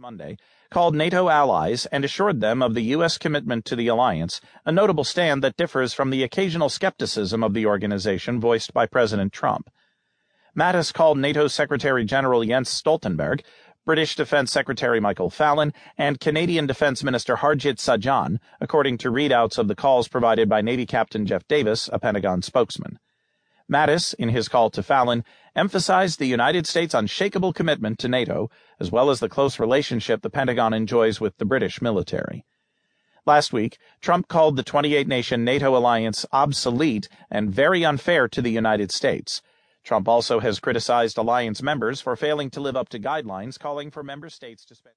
Monday, called NATO allies and assured them of the U.S. commitment to the alliance, a notable stand that differs from the occasional skepticism of the organization voiced by President Trump. Mattis called NATO Secretary General Jens Stoltenberg, British Defense Secretary Michael Fallon, and Canadian Defense Minister Harjit Sajjan, according to readouts of the calls provided by Navy Captain Jeff Davis, a Pentagon spokesman. Mattis, in his call to Fallon, emphasized the United States' unshakable commitment to NATO, as well as the close relationship the Pentagon enjoys with the British military. Last week, Trump called the 28 nation NATO alliance obsolete and very unfair to the United States. Trump also has criticized alliance members for failing to live up to guidelines calling for member states to spend